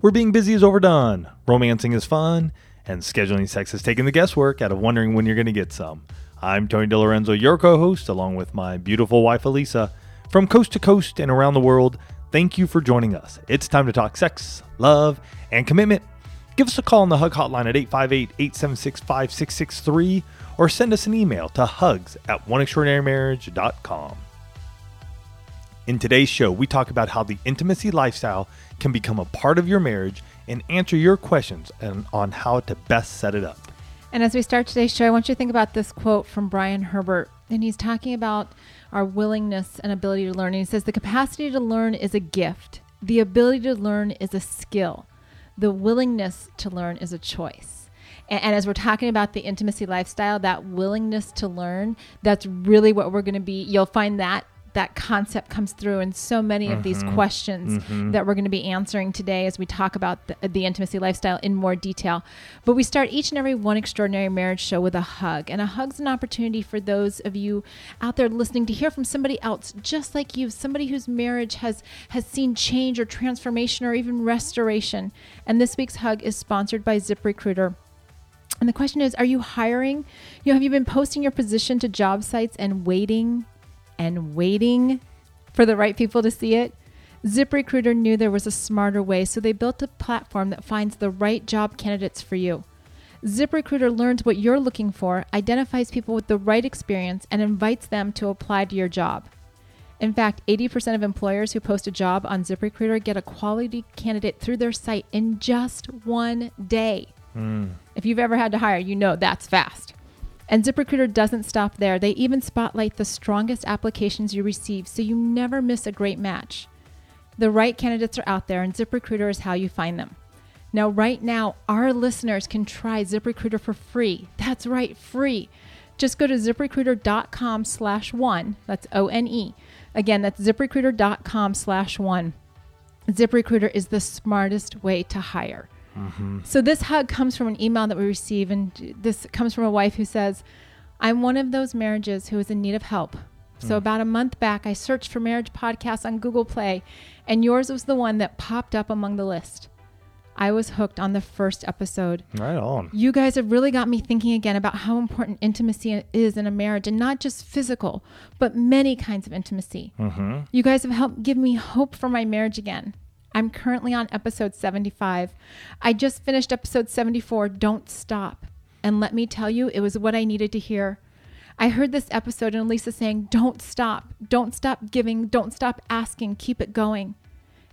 Where being busy is overdone, romancing is fun, and scheduling sex has taken the guesswork out of wondering when you're going to get some. I'm Tony DiLorenzo, your co host, along with my beautiful wife, Alisa. From coast to coast and around the world, thank you for joining us. It's time to talk sex, love, and commitment. Give us a call on the Hug Hotline at 858 876 5663 or send us an email to hugs at oneextraordinarymarriage.com. In today's show, we talk about how the intimacy lifestyle can become a part of your marriage and answer your questions and on how to best set it up. And as we start today's show, I want you to think about this quote from Brian Herbert. And he's talking about our willingness and ability to learn. And he says, The capacity to learn is a gift, the ability to learn is a skill, the willingness to learn is a choice. And, and as we're talking about the intimacy lifestyle, that willingness to learn, that's really what we're going to be. You'll find that that concept comes through in so many of mm-hmm. these questions mm-hmm. that we're going to be answering today as we talk about the, the, intimacy lifestyle in more detail. But we start each and every one extraordinary marriage show with a hug. And a hug's an opportunity for those of you out there listening to hear from somebody else just like you, somebody whose marriage has has seen change or transformation or even restoration. And this week's hug is sponsored by ZipRecruiter. And the question is, are you hiring? You know, have you been posting your position to job sites and waiting and waiting for the right people to see it, ZipRecruiter knew there was a smarter way, so they built a platform that finds the right job candidates for you. ZipRecruiter learns what you're looking for, identifies people with the right experience, and invites them to apply to your job. In fact, 80% of employers who post a job on ZipRecruiter get a quality candidate through their site in just one day. Mm. If you've ever had to hire, you know that's fast. And ZipRecruiter doesn't stop there. They even spotlight the strongest applications you receive so you never miss a great match. The right candidates are out there, and ZipRecruiter is how you find them. Now, right now, our listeners can try ZipRecruiter for free. That's right, free. Just go to ziprecruiter.com slash one. That's O N E. Again, that's ziprecruiter.com slash one. ZipRecruiter is the smartest way to hire. Mm-hmm. So this hug comes from an email that we receive, and this comes from a wife who says, "I'm one of those marriages who is in need of help." So mm. about a month back, I searched for marriage podcasts on Google Play, and yours was the one that popped up among the list. I was hooked on the first episode. Right on. You guys have really got me thinking again about how important intimacy is in a marriage, and not just physical, but many kinds of intimacy. Mm-hmm. You guys have helped give me hope for my marriage again. I'm currently on episode 75. I just finished episode 74, Don't Stop. And let me tell you, it was what I needed to hear. I heard this episode and Lisa saying, Don't stop. Don't stop giving. Don't stop asking. Keep it going.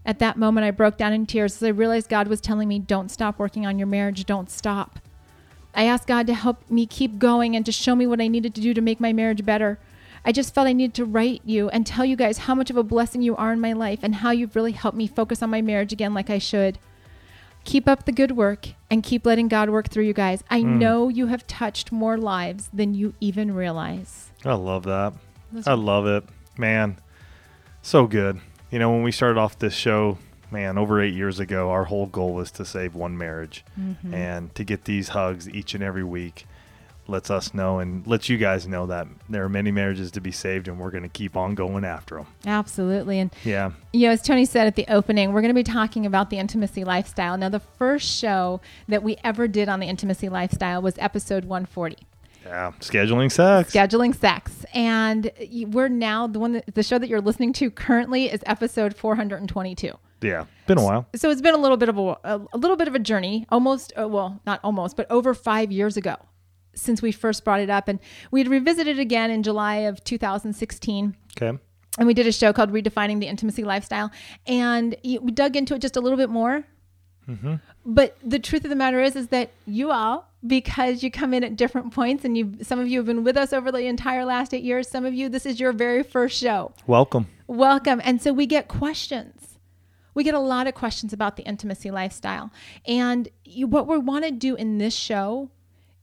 At that moment, I broke down in tears as I realized God was telling me, Don't stop working on your marriage. Don't stop. I asked God to help me keep going and to show me what I needed to do to make my marriage better. I just felt I needed to write you and tell you guys how much of a blessing you are in my life and how you've really helped me focus on my marriage again like I should. Keep up the good work and keep letting God work through you guys. I mm. know you have touched more lives than you even realize. I love that. That's I love it. Man, so good. You know, when we started off this show, man, over eight years ago, our whole goal was to save one marriage mm-hmm. and to get these hugs each and every week lets us know and lets you guys know that there are many marriages to be saved and we're going to keep on going after them. Absolutely. And yeah. You know, as Tony said at the opening, we're going to be talking about the intimacy lifestyle. Now, the first show that we ever did on the intimacy lifestyle was episode 140. Yeah, scheduling sex. Scheduling sex, and we're now the one that, the show that you're listening to currently is episode 422. Yeah, been a while. So it's been a little bit of a, a, a little bit of a journey. Almost, uh, well, not almost, but over five years ago since we first brought it up. And we had revisited it again in July of 2016. Okay. And we did a show called Redefining the Intimacy Lifestyle. And we dug into it just a little bit more. Mm-hmm. But the truth of the matter is, is that you all, because you come in at different points, and you, some of you have been with us over the entire last eight years. Some of you, this is your very first show. Welcome. Welcome. And so we get questions we get a lot of questions about the intimacy lifestyle. And you, what we want to do in this show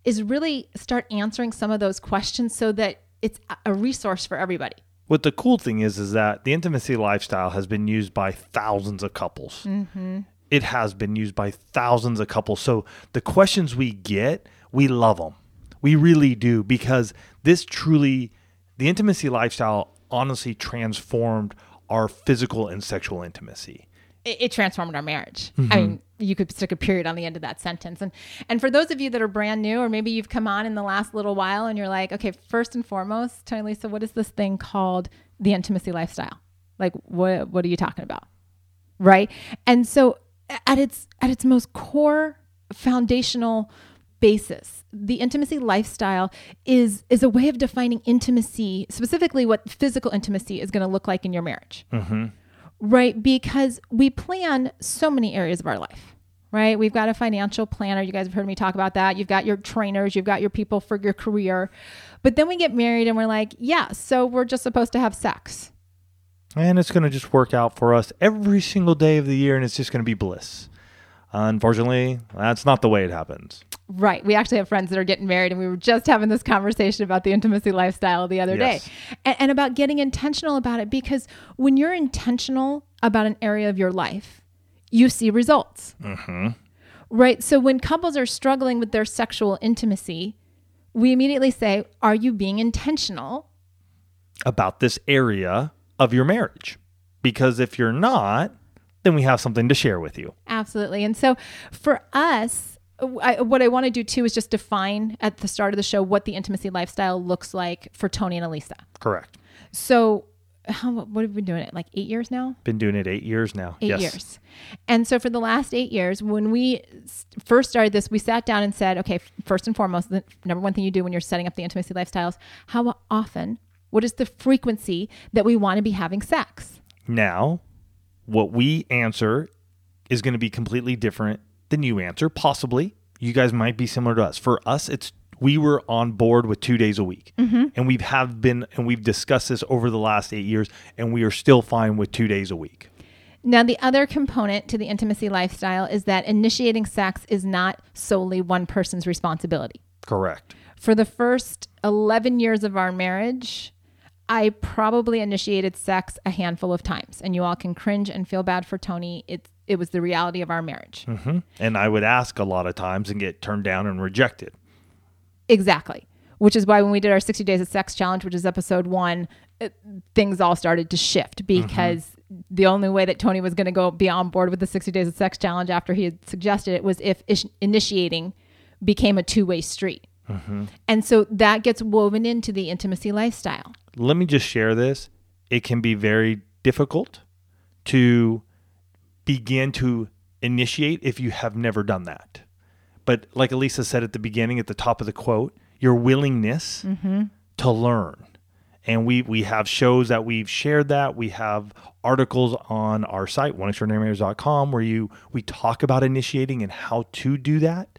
is really start answering some of those questions so that it's a resource for everybody. What the cool thing is, is that the intimacy lifestyle has been used by thousands of couples. Mm-hmm. It has been used by thousands of couples. So the questions we get, we love them. We really do because this truly, the intimacy lifestyle honestly transformed our physical and sexual intimacy it, it transformed our marriage. Mm-hmm. I mean, you could stick a period on the end of that sentence. And and for those of you that are brand new, or maybe you've come on in the last little while, and you're like, okay, first and foremost, Tony Lisa, what is this thing called the intimacy lifestyle? Like, what what are you talking about? Right? And so, at its at its most core, foundational basis the intimacy lifestyle is is a way of defining intimacy specifically what physical intimacy is going to look like in your marriage mm-hmm right? Because we plan so many areas of our life, right? We've got a financial planner. You guys have heard me talk about that. You've got your trainers, you've got your people for your career. But then we get married and we're like, yeah, so we're just supposed to have sex. And it's going to just work out for us every single day of the year and it's just going to be bliss. Unfortunately, that's not the way it happens. Right. We actually have friends that are getting married, and we were just having this conversation about the intimacy lifestyle the other yes. day and, and about getting intentional about it because when you're intentional about an area of your life, you see results. Mm-hmm. Right. So when couples are struggling with their sexual intimacy, we immediately say, Are you being intentional about this area of your marriage? Because if you're not, then we have something to share with you. Absolutely. And so for us, I, what I want to do too is just define at the start of the show what the intimacy lifestyle looks like for Tony and Alisa. Correct. So, how what have we been doing it like eight years now? Been doing it eight years now. Eight yes. years. And so for the last eight years, when we first started this, we sat down and said, okay, first and foremost, the number one thing you do when you're setting up the intimacy lifestyles, how often, what is the frequency that we want to be having sex? Now, what we answer is going to be completely different than you answer. Possibly, you guys might be similar to us. For us, it's we were on board with two days a week, mm-hmm. and we've have been and we've discussed this over the last eight years, and we are still fine with two days a week. Now, the other component to the intimacy lifestyle is that initiating sex is not solely one person's responsibility. Correct. For the first 11 years of our marriage, I probably initiated sex a handful of times, and you all can cringe and feel bad for Tony. It it was the reality of our marriage. Mm-hmm. And I would ask a lot of times and get turned down and rejected. Exactly. Which is why when we did our 60 Days of Sex Challenge, which is episode one, it, things all started to shift mm-hmm. because mm-hmm. the only way that Tony was going to go be on board with the 60 Days of Sex Challenge after he had suggested it was if ish- initiating became a two way street. Mm-hmm. And so that gets woven into the intimacy lifestyle. Let me just share this. It can be very difficult to begin to initiate if you have never done that. But like Alisa said at the beginning, at the top of the quote, your willingness mm-hmm. to learn. And we we have shows that we've shared that. We have articles on our site, oneextraordinarymarriage.com, where you we talk about initiating and how to do that.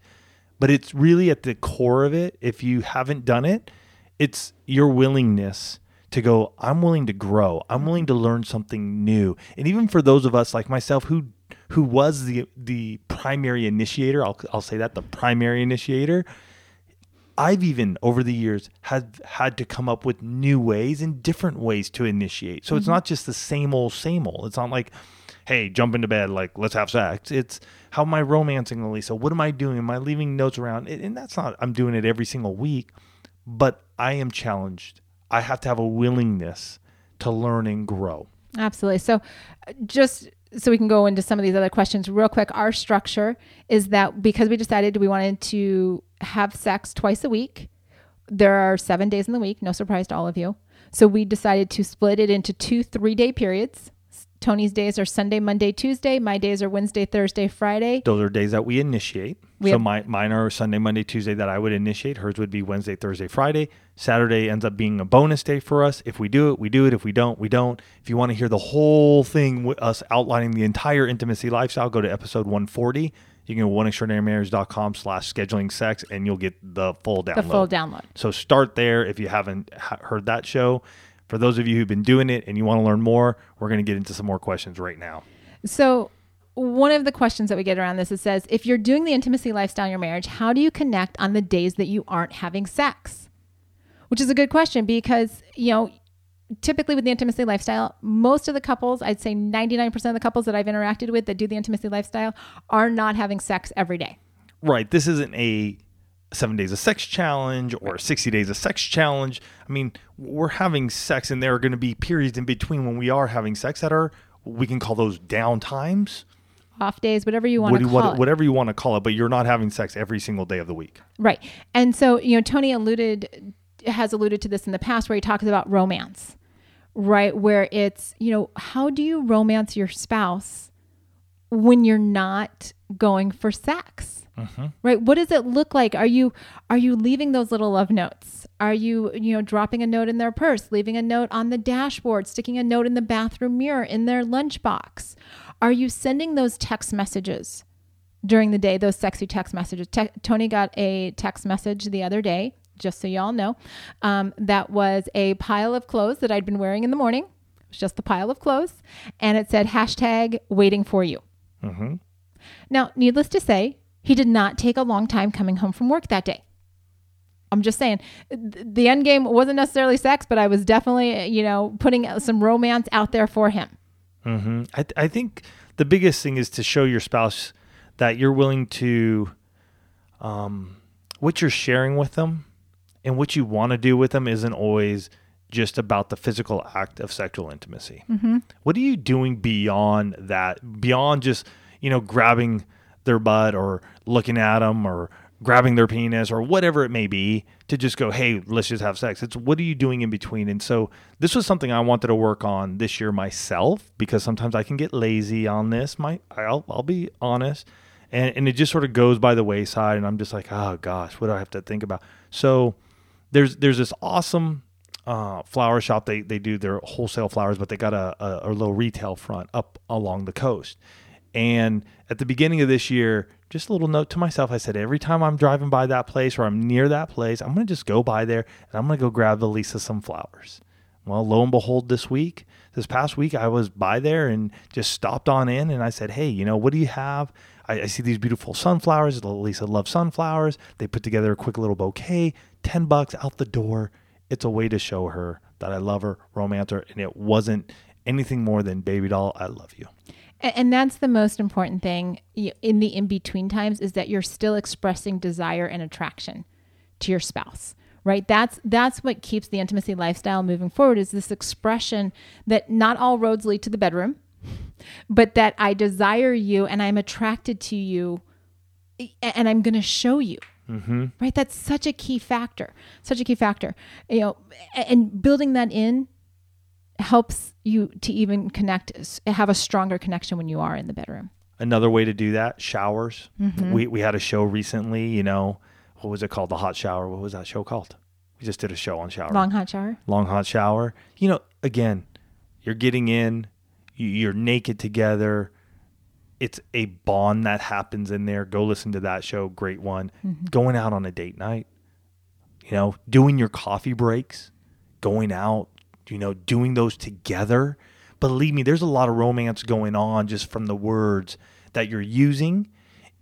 But it's really at the core of it. If you haven't done it, it's your willingness to go, I'm willing to grow. I'm willing to learn something new. And even for those of us like myself who who was the the primary initiator, I'll I'll say that the primary initiator, I've even over the years had had to come up with new ways and different ways to initiate. So mm-hmm. it's not just the same old same old. It's not like, hey, jump into bed, like let's have sex. It's how am I romancing Alisa? What am I doing? Am I leaving notes around? And that's not I'm doing it every single week, but I am challenged I have to have a willingness to learn and grow. Absolutely. So, uh, just so we can go into some of these other questions real quick, our structure is that because we decided we wanted to have sex twice a week, there are seven days in the week, no surprise to all of you. So, we decided to split it into two three day periods. Tony's days are Sunday, Monday, Tuesday. My days are Wednesday, Thursday, Friday. Those are days that we initiate. We so have, my, mine are Sunday, Monday, Tuesday that I would initiate. Hers would be Wednesday, Thursday, Friday. Saturday ends up being a bonus day for us. If we do it, we do it. If we don't, we don't. If you want to hear the whole thing with us outlining the entire intimacy lifestyle, go to episode 140. You can go to oneextraordinarymarriage.com slash scheduling sex and you'll get the full download. The full download. So start there if you haven't heard that show. For those of you who've been doing it and you want to learn more, we're going to get into some more questions right now. So, one of the questions that we get around this it says, if you're doing the intimacy lifestyle in your marriage, how do you connect on the days that you aren't having sex? Which is a good question because, you know, typically with the intimacy lifestyle, most of the couples, I'd say 99% of the couples that I've interacted with that do the intimacy lifestyle are not having sex every day. Right. This isn't a seven days of sex challenge or 60 days of sex challenge. I mean, we're having sex and there are going to be periods in between when we are having sex that are, we can call those down times off days, whatever you want what to call what, it. whatever you want to call it, but you're not having sex every single day of the week. Right. And so, you know, Tony alluded has alluded to this in the past where he talks about romance. Right, where it's, you know, how do you romance your spouse when you're not going for sex? Right? What does it look like? Are you are you leaving those little love notes? Are you, you know, dropping a note in their purse, leaving a note on the dashboard, sticking a note in the bathroom mirror, in their lunchbox? Are you sending those text messages during the day, those sexy text messages? Te- Tony got a text message the other day, just so y'all know, um, that was a pile of clothes that I'd been wearing in the morning. It was just a pile of clothes. And it said hashtag waiting for you. Now, needless to say, he did not take a long time coming home from work that day. I'm just saying, the end game wasn't necessarily sex, but I was definitely, you know, putting some romance out there for him. hmm I, th- I think the biggest thing is to show your spouse that you're willing to, um, what you're sharing with them and what you want to do with them isn't always just about the physical act of sexual intimacy. What are you doing beyond that? Beyond just, you know, grabbing their butt or looking at them or grabbing their penis or whatever it may be to just go, hey, let's just have sex. It's what are you doing in between? And so this was something I wanted to work on this year myself because sometimes I can get lazy on this. My I'll, I'll be honest. And, and it just sort of goes by the wayside and I'm just like, oh gosh, what do I have to think about? So there's there's this awesome uh, flower shop. They they do their wholesale flowers, but they got a, a, a little retail front up along the coast. And at the beginning of this year, just a little note to myself, I said every time I'm driving by that place or I'm near that place, I'm gonna just go by there and I'm gonna go grab the Lisa some flowers. Well, lo and behold, this week, this past week, I was by there and just stopped on in and I said, Hey, you know, what do you have? I, I see these beautiful sunflowers. Lisa loves sunflowers. They put together a quick little bouquet, 10 bucks out the door. It's a way to show her that I love her, romance her, and it wasn't anything more than baby doll, I love you. And that's the most important thing in the in between times is that you're still expressing desire and attraction to your spouse. Right? That's that's what keeps the intimacy lifestyle moving forward is this expression that not all roads lead to the bedroom, but that I desire you and I'm attracted to you and I'm going to show you. Mm-hmm. Right? That's such a key factor. Such a key factor. You know, and building that in helps you to even connect have a stronger connection when you are in the bedroom Another way to do that, showers. Mm-hmm. We we had a show recently, you know, what was it called? The hot shower. What was that show called? We just did a show on shower. long hot shower long hot shower. You know, again, you're getting in, you- you're naked together. It's a bond that happens in there. Go listen to that show, great one. Mm-hmm. Going out on a date night, you know, doing your coffee breaks, going out, you know, doing those together. Believe me, there's a lot of romance going on just from the words that you're using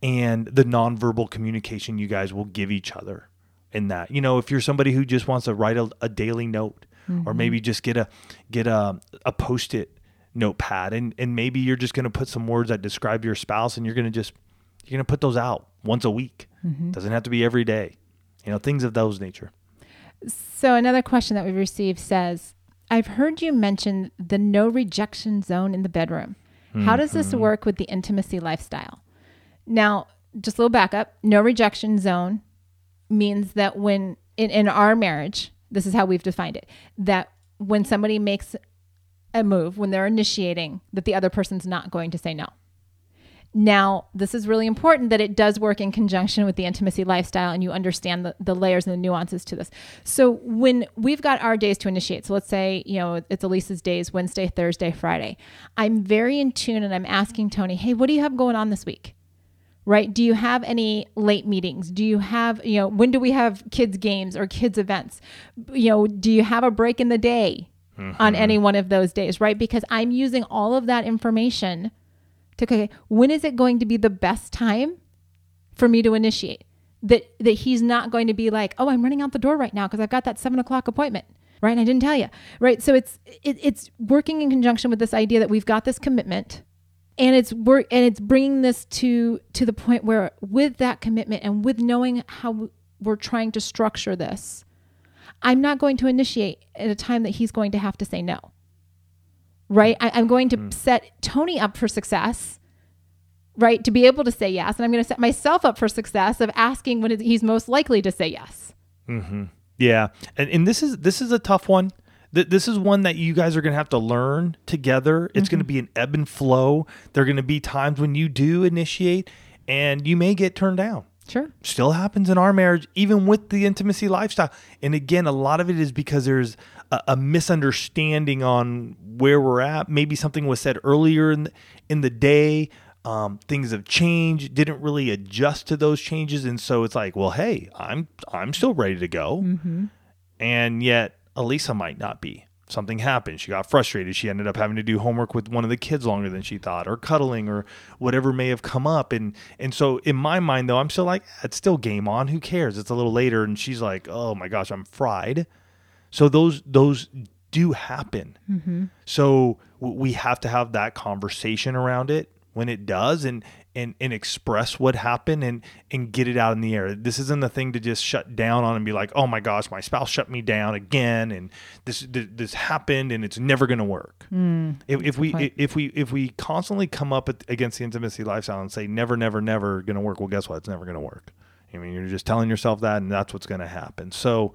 and the nonverbal communication you guys will give each other in that. You know, if you're somebody who just wants to write a, a daily note or mm-hmm. maybe just get a get a a post-it notepad and and maybe you're just going to put some words that describe your spouse and you're going to just you're going to put those out once a week. Mm-hmm. Doesn't have to be every day. You know, things of those nature. so another question that we've received says i've heard you mention the no rejection zone in the bedroom. How does this mm-hmm. work with the intimacy lifestyle? Now just a little backup no rejection zone means that when in, in our marriage this is how we've defined it that when somebody makes a move when they're initiating that the other person's not going to say no now, this is really important that it does work in conjunction with the intimacy lifestyle and you understand the, the layers and the nuances to this. So, when we've got our days to initiate, so let's say, you know, it's Alisa's days, Wednesday, Thursday, Friday, I'm very in tune and I'm asking Tony, hey, what do you have going on this week? Right? Do you have any late meetings? Do you have, you know, when do we have kids' games or kids' events? You know, do you have a break in the day on mm-hmm. any one of those days? Right? Because I'm using all of that information okay, when is it going to be the best time for me to initiate? That that he's not going to be like, oh, I'm running out the door right now because I've got that seven o'clock appointment, right? And I didn't tell you, right? So it's it, it's working in conjunction with this idea that we've got this commitment, and it's work and it's bringing this to to the point where with that commitment and with knowing how we're trying to structure this, I'm not going to initiate at a time that he's going to have to say no right? I, am going to mm. set Tony up for success, right? To be able to say yes. And I'm going to set myself up for success of asking when he's most likely to say yes. Mm-hmm. Yeah. And, and this is, this is a tough one. This is one that you guys are going to have to learn together. It's mm-hmm. going to be an ebb and flow. There are going to be times when you do initiate and you may get turned down. Sure. Still happens in our marriage, even with the intimacy lifestyle. And again, a lot of it is because there's a, a misunderstanding on where we're at. Maybe something was said earlier in the, in the day. Um, things have changed. Didn't really adjust to those changes, and so it's like, well, hey, I'm I'm still ready to go, mm-hmm. and yet Alisa might not be something happened. She got frustrated. She ended up having to do homework with one of the kids longer than she thought, or cuddling, or whatever may have come up. And and so in my mind, though, I'm still like, it's still game on. Who cares? It's a little later. And she's like, oh my gosh, I'm fried. So those those do happen. Mm-hmm. So we have to have that conversation around it when it does, and and and express what happened and and get it out in the air. This isn't the thing to just shut down on and be like, "Oh my gosh, my spouse shut me down again and this this happened and it's never going to work." Mm, if, if we point. if we if we constantly come up against the intimacy lifestyle and say never never never going to work, well guess what? It's never going to work. I mean, you're just telling yourself that and that's what's going to happen. So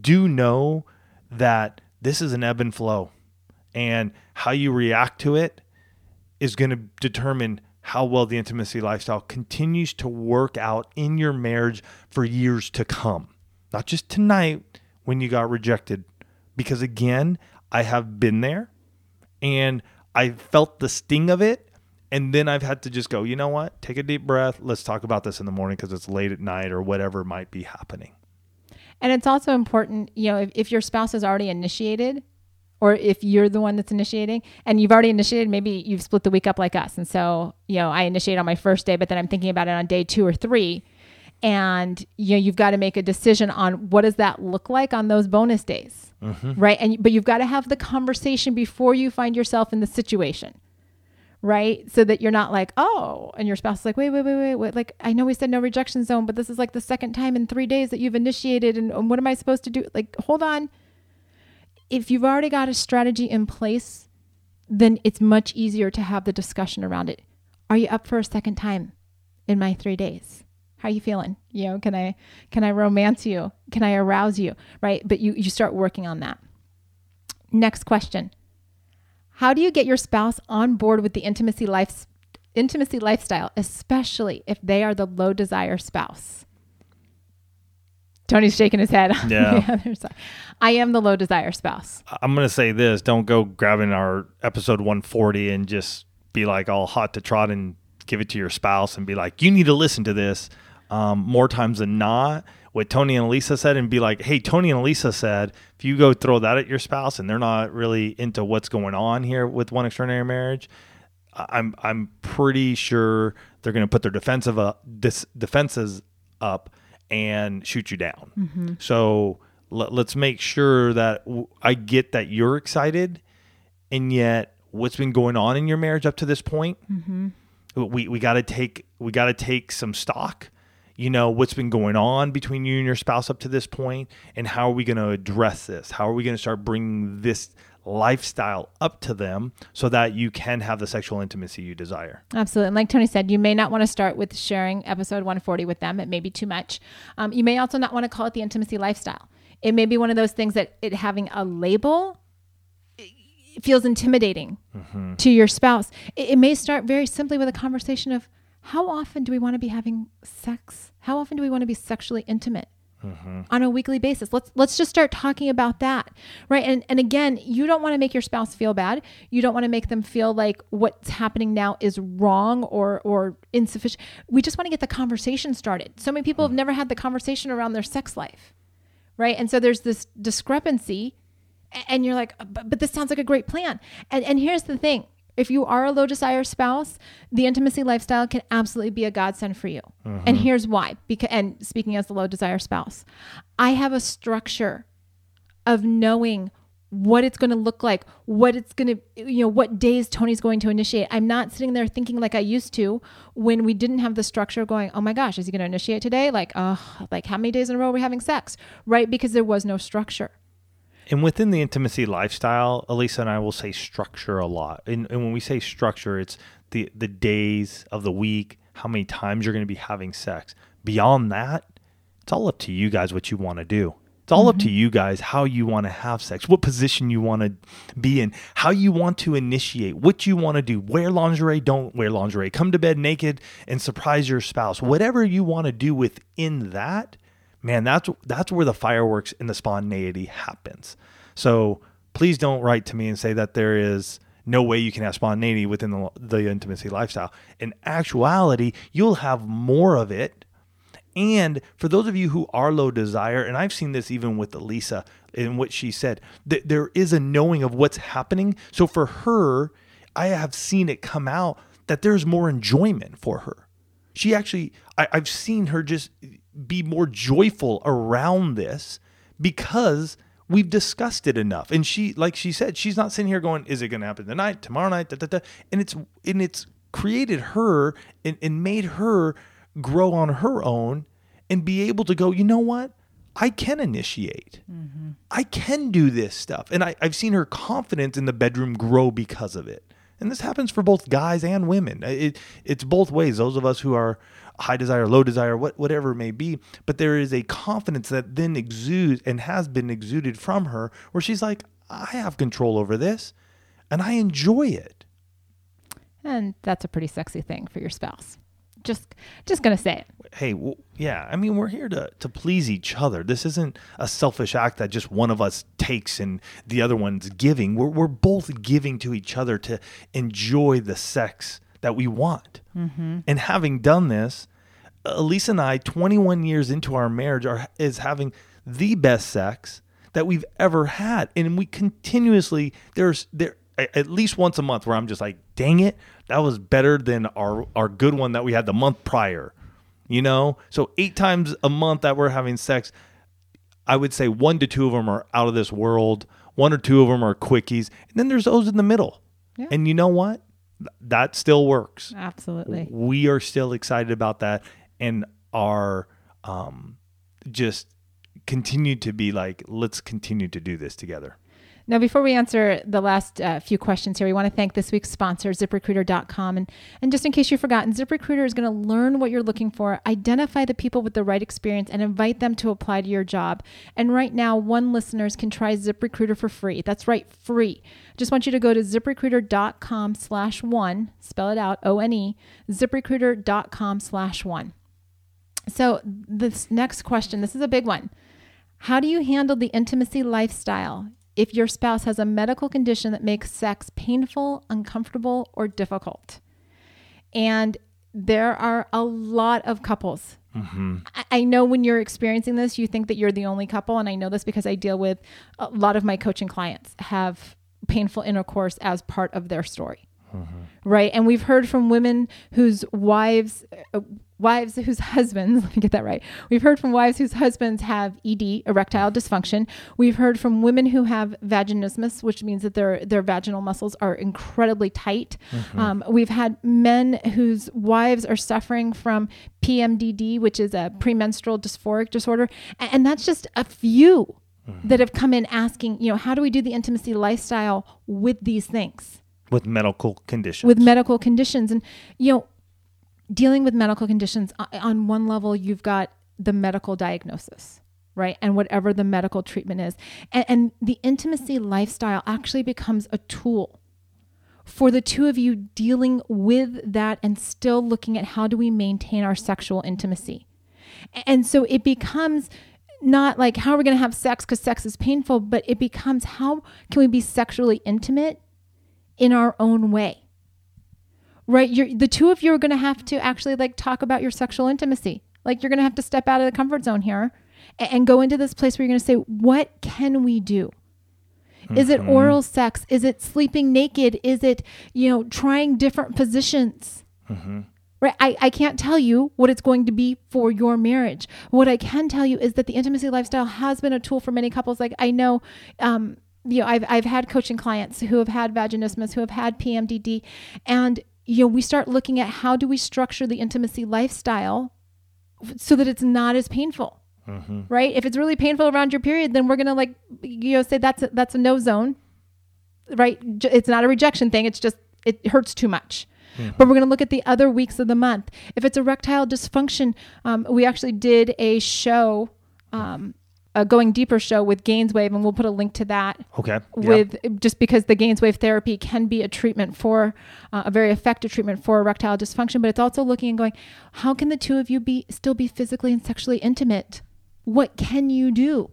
do know that this is an ebb and flow and how you react to it is going to determine how well the intimacy lifestyle continues to work out in your marriage for years to come. Not just tonight when you got rejected. Because again, I have been there and I felt the sting of it. And then I've had to just go, you know what? Take a deep breath. Let's talk about this in the morning because it's late at night or whatever might be happening. And it's also important, you know, if, if your spouse has already initiated, or if you're the one that's initiating and you've already initiated, maybe you've split the week up like us. And so, you know, I initiate on my first day, but then I'm thinking about it on day two or three. And you know, you've got to make a decision on what does that look like on those bonus days. Mm-hmm. Right. And but you've got to have the conversation before you find yourself in the situation. Right. So that you're not like, oh, and your spouse is like, wait, wait, wait, wait, wait. Like, I know we said no rejection zone, but this is like the second time in three days that you've initiated. And, and what am I supposed to do? Like, hold on if you've already got a strategy in place, then it's much easier to have the discussion around it. Are you up for a second time in my 3 days? How are you feeling? You know, can I can I romance you? Can I arouse you? Right? But you you start working on that. Next question. How do you get your spouse on board with the intimacy life intimacy lifestyle, especially if they are the low desire spouse? Tony's shaking his head. Yeah. I am the low desire spouse. I'm going to say this don't go grabbing our episode 140 and just be like all hot to trot and give it to your spouse and be like, you need to listen to this. Um, more times than not, what Tony and Lisa said, and be like, hey, Tony and Lisa said, if you go throw that at your spouse and they're not really into what's going on here with one extraordinary marriage, I'm I'm pretty sure they're going to put their defensive uh, dis- defenses up and shoot you down. Mm-hmm. So let, us make sure that w- I get that you're excited, and yet what's been going on in your marriage up to this point, mm-hmm. we we got to take we got to take some stock. You know what's been going on between you and your spouse up to this point, and how are we going to address this? How are we going to start bringing this lifestyle up to them so that you can have the sexual intimacy you desire. Absolutely. And like Tony said, you may not want to start with sharing episode 140 with them. It may be too much. Um, you may also not want to call it the intimacy lifestyle. It may be one of those things that it having a label feels intimidating mm-hmm. to your spouse. It, it may start very simply with a conversation of how often do we want to be having sex? How often do we want to be sexually intimate? mm-hmm. on a weekly basis. Let's let's just start talking about that. Right? And and again, you don't want to make your spouse feel bad. You don't want to make them feel like what's happening now is wrong or or insufficient. We just want to get the conversation started. So many people have never had the conversation around their sex life. Right? And so there's this discrepancy and you're like, but, but this sounds like a great plan. And and here's the thing. If you are a low desire spouse, the intimacy lifestyle can absolutely be a godsend for you. And here's why. Because and speaking as the low desire spouse, I have a structure of knowing what it's going to look like, what it's going to, you know, what days Tony's going to initiate. I'm not sitting there thinking like I used to when we didn't have the structure going, oh my gosh, is he going to initiate today? Like, uh, like how many days in a row are we having sex? Right? Because there was no structure. And within the intimacy lifestyle, Alisa and I will say structure a lot. And, and when we say structure, it's the the days of the week, how many times you're going to be having sex. Beyond that, it's all up to you guys what you want to do. It's all up mm-hmm. to you guys how you want to have sex, what position you want to be in, how you want to initiate, what you want to do. Wear lingerie, don't wear lingerie. Come to bed naked and surprise your spouse. Whatever you want to do within that, man, that's that's where the fireworks and the spontaneity happens. So please don't write to me and say that there is no way you can have spontaneity within the, the intimacy lifestyle. In actuality, you'll have more of it and for those of you who are low desire, and I've seen this even with Alisa in what she said, that there is a knowing of what's happening. So for her, I have seen it come out that there's more enjoyment for her. She actually, I, I've seen her just be more joyful around this because we've discussed it enough. And she, like she said, she's not sitting here going, "Is it going to happen tonight, tomorrow night?" Da, da, da. And it's and it's created her and, and made her grow on her own and be able to go, you know what? I can initiate. Mm-hmm. I can do this stuff. And I, I've seen her confidence in the bedroom grow because of it. And this happens for both guys and women. It, it's both ways. Those of us who are high desire, low desire, what, whatever it may be. But there is a confidence that then exudes and has been exuded from her where she's like, I have control over this and I enjoy it. And that's a pretty sexy thing for your spouse. Just just going to say it. hey, w- yeah, I mean, we're here to to please each other. This isn't a selfish act that just one of us takes and the other one's giving. We're we're both giving to each other to enjoy the sex that we want. Mm-hmm. And having done this, Alisa and I, 21 years into our marriage, are is having the best sex that we've ever had, and we continuously there's there at least once a month where I'm just like, dang it, that was better than our our good one that we had the month prior. You know, so eight times a month that we're having sex, I would say one to two of them are out of this world. One or two of them are quickies, and then there's those in the middle. Yeah. And you know what? Th- That still works Absolutely. we are still excited about that and are um, just continue to be like let's continue to do this together Now, before we answer the last uh, few questions here, we want to thank this week's sponsor, ziprecruiter.com. And, and just in case you've forgotten, ZipRecruiter is going to learn what you're looking for, identify the people with the right experience, and invite them to apply to your job. And right now, one listeners can try ZipRecruiter for free. That's right, free. Just want you to go to ziprecruiter.com slash one, spell it out, O-N-E, ziprecruiter.com slash one. So this next question, this is a big one. How do you handle the intimacy lifestyle if your spouse has a medical condition that makes sex painful, uncomfortable, or difficult? And there are a lot of couples. Mm-hmm. I- I know when you're experiencing this, you think that you're the only couple. And I know this because I deal with a lot of my coaching clients have painful intercourse as part of their story right? And we've heard from women whose wives uh, wives whose husbands let me get that right. We've heard from wives whose husbands have ed erectile dysfunction. We've heard from women who have vaginismus which means that their their vaginal muscles are incredibly tight. Um, we've had men whose wives are suffering from pmdd which is a premenstrual dysphoric disorder. A- and that's just a few that have come in asking you know how do we do the intimacy lifestyle with these things with medical conditions. With medical conditions. And you know dealing with medical conditions uh, on one level you've got the medical diagnosis right and whatever the medical treatment is. And, and the intimacy lifestyle actually becomes a tool for the two of you dealing with that and still looking at how do we maintain our sexual intimacy. And so it becomes not like how are we going to have sex because sex is painful but it becomes how can we be sexually intimate in our own way right you're the two of you are going to have to actually like talk about your sexual intimacy like you're going to have to step out of the comfort zone here and, and go into this place where you're going to say what can we do Is it oral sex? Is it sleeping naked? Is it, you know, trying different positions? Right. I, I can't tell you what it's going to be for your marriage. What I can tell you is that the intimacy lifestyle has been a tool for many couples. Like I know, um, you know, I've, I've had coaching clients who have had vaginismus, who have had PMDD, and, you know, we start looking at how do we structure the intimacy lifestyle so that it's not as painful. Right. If it's really painful around your period, then we're going to like, you know, say that's a, that's a no zone right? It's not a rejection thing. It's just, it hurts too much. But we're going to look at the other weeks of the month. If it's erectile dysfunction, um, we actually did a show, um, a going deeper show with Gainswave, and we'll put a link to that. Okay. Yeah. With just because the Gainswave therapy can be a treatment for uh, a very effective treatment for erectile dysfunction, but it's also looking and going, how can the two of you be still be physically and sexually intimate? What can you do?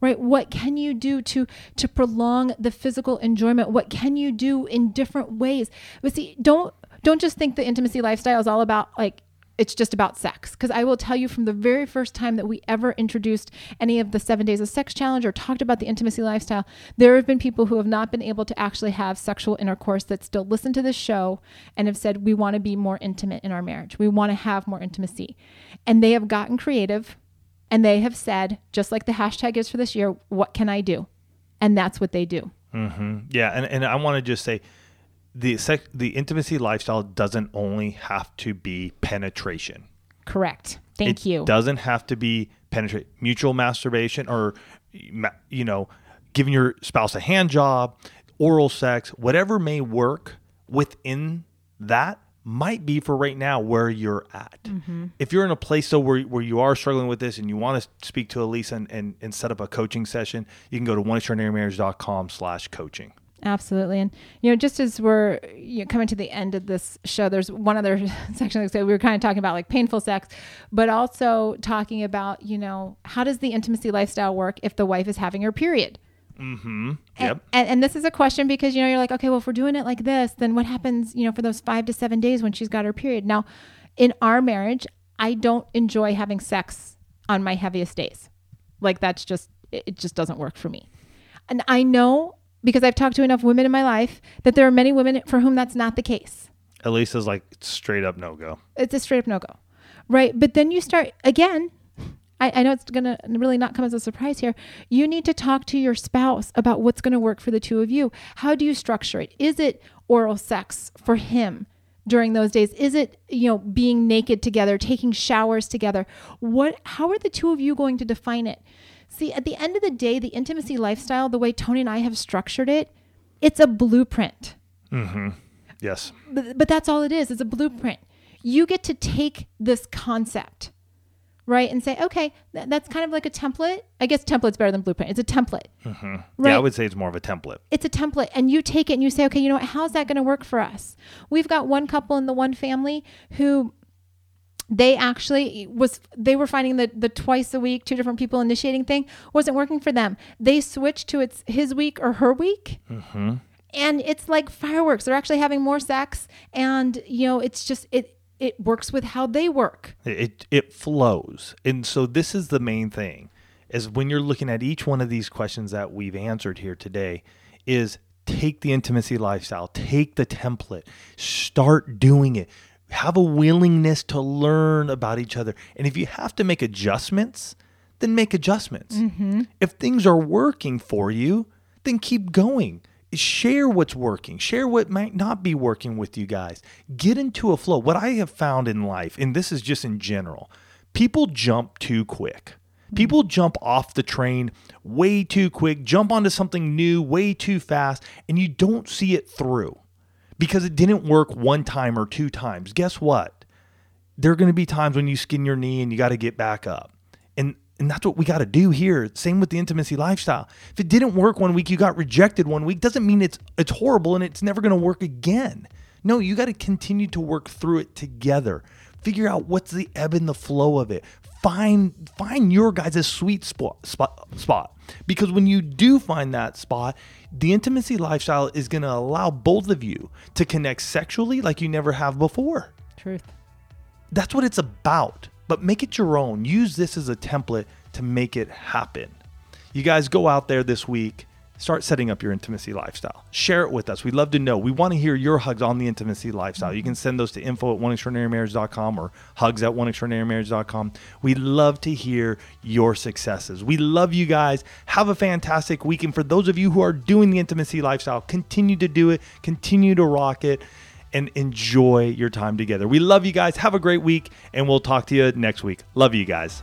right what can you do to to prolong the physical enjoyment what can you do in different ways but see don't don't just think the intimacy lifestyle is all about like it's just about sex because i will tell you from the very first time that we ever introduced any of the seven days of sex challenge or talked about the intimacy lifestyle there have been people who have not been able to actually have sexual intercourse that still listen to this show and have said we want to be more intimate in our marriage we want to have more intimacy and they have gotten creative and they have said, just like the hashtag is for this year, what can I do? And that's what they do. Mm-hmm. Yeah, and, and I want to just say the sec- the intimacy lifestyle doesn't only have to be penetration. Correct. Thank it you. doesn't have to be penetrate mutual masturbation or you know giving your spouse a hand job oral sex whatever may work within that might be for right now where you're at Mm-hmm. if you're in a place though where, where you are struggling with this and you want to speak to alisa and, and, and set up a coaching session you can go to oneextraordinarymarriage.com slash coaching Absolutely. And, you know, just as we're you know, coming to the end of this show, there's one other section like said, we were kind of talking about like painful sex, but also talking about, you know, how does the intimacy lifestyle work if the wife is having her period? Mm-hmm. And, yep and, and this is a question because, you know, you're like, okay, well, if we're doing it like this, then what happens, you know, for those five to seven days when she's got her period? Now, in our marriage, I don't enjoy having sex on my heaviest days. Like that's just, it it just doesn't work for me. And I know because I've talked to enough women in my life that there are many women for whom that's not the case. alisa's like straight up no go It's a straight up no go. Right. But then you start again. I, I know it's going to really not come as a surprise here. You need to talk to your spouse about what's going to work for the two of you. How do you structure it? Is it oral sex for him during those days? Is it, you know, being naked together, taking showers together? What how are the two of you going to define it? See, at the end of the day, the intimacy lifestyle, the way Tony and I have structured it, it's a blueprint. Mm-hmm. Yes. But, but that's all it is. It's a blueprint. You get to take this concept right and say okay th- that's kind of like a template. I guess template's better than blueprint. It's a template. Mm-hmm. Yeah i would say it's more of a template. It's a template and you take it and you say okay you know what? How's that going to work for us? We've got one couple in the one family who they actually was they were finding that the twice a week two different people initiating thing wasn't working for them. They switched to it's his week or her week. Mm-hmm. And it's like fireworks. They're actually having more sex and you know it's just it it works with how they work. It it flows. And so this is the main thing is when you're looking at each one of these questions that we've answered here today is take the intimacy lifestyle take the template start doing it have a willingness to learn about each other. And if you have to make adjustments then make adjustments. Mm-hmm. If things are working for you then keep going. Share what's working. Share what might not be working with you guys. Get into a flow. What i have found in life and this is just in general people jump too quick. Mm-hmm. People jump off the train way too quick jump onto something new way too fast and you don't see it through because it didn't work one time or two times guess what there are going to be times when you skin your knee and you got to get back up. And and that's what we got to do here. Same with the intimacy lifestyle. If it didn't work one week, you got rejected one week, doesn't mean it's it's horrible and it's never going to work again. No, you got to continue to work through it together. Figure out what's the ebb and the flow of it. Find find your guys' sweet spot spot spot. Because when you do find that spot, the intimacy lifestyle is going to allow both of you to connect sexually like you never have before truth that's what it's about. But make it your own. Use this as a template to make it happen. You guys go out there this week, start setting up your intimacy lifestyle. Share it with us. We'd love to know. We want to hear your hugs on the intimacy lifestyle. You can send those to info at oneextraordinarymarriage.com or hugs at oneextraordinarymarriage.com. We love to hear your successes. We love you guys. Have a fantastic week. And for those of you who are doing the intimacy lifestyle, continue to do it, continue to rock it, and enjoy your time together. We love you guys. Have a great week, and we'll talk to you next week. Love you guys.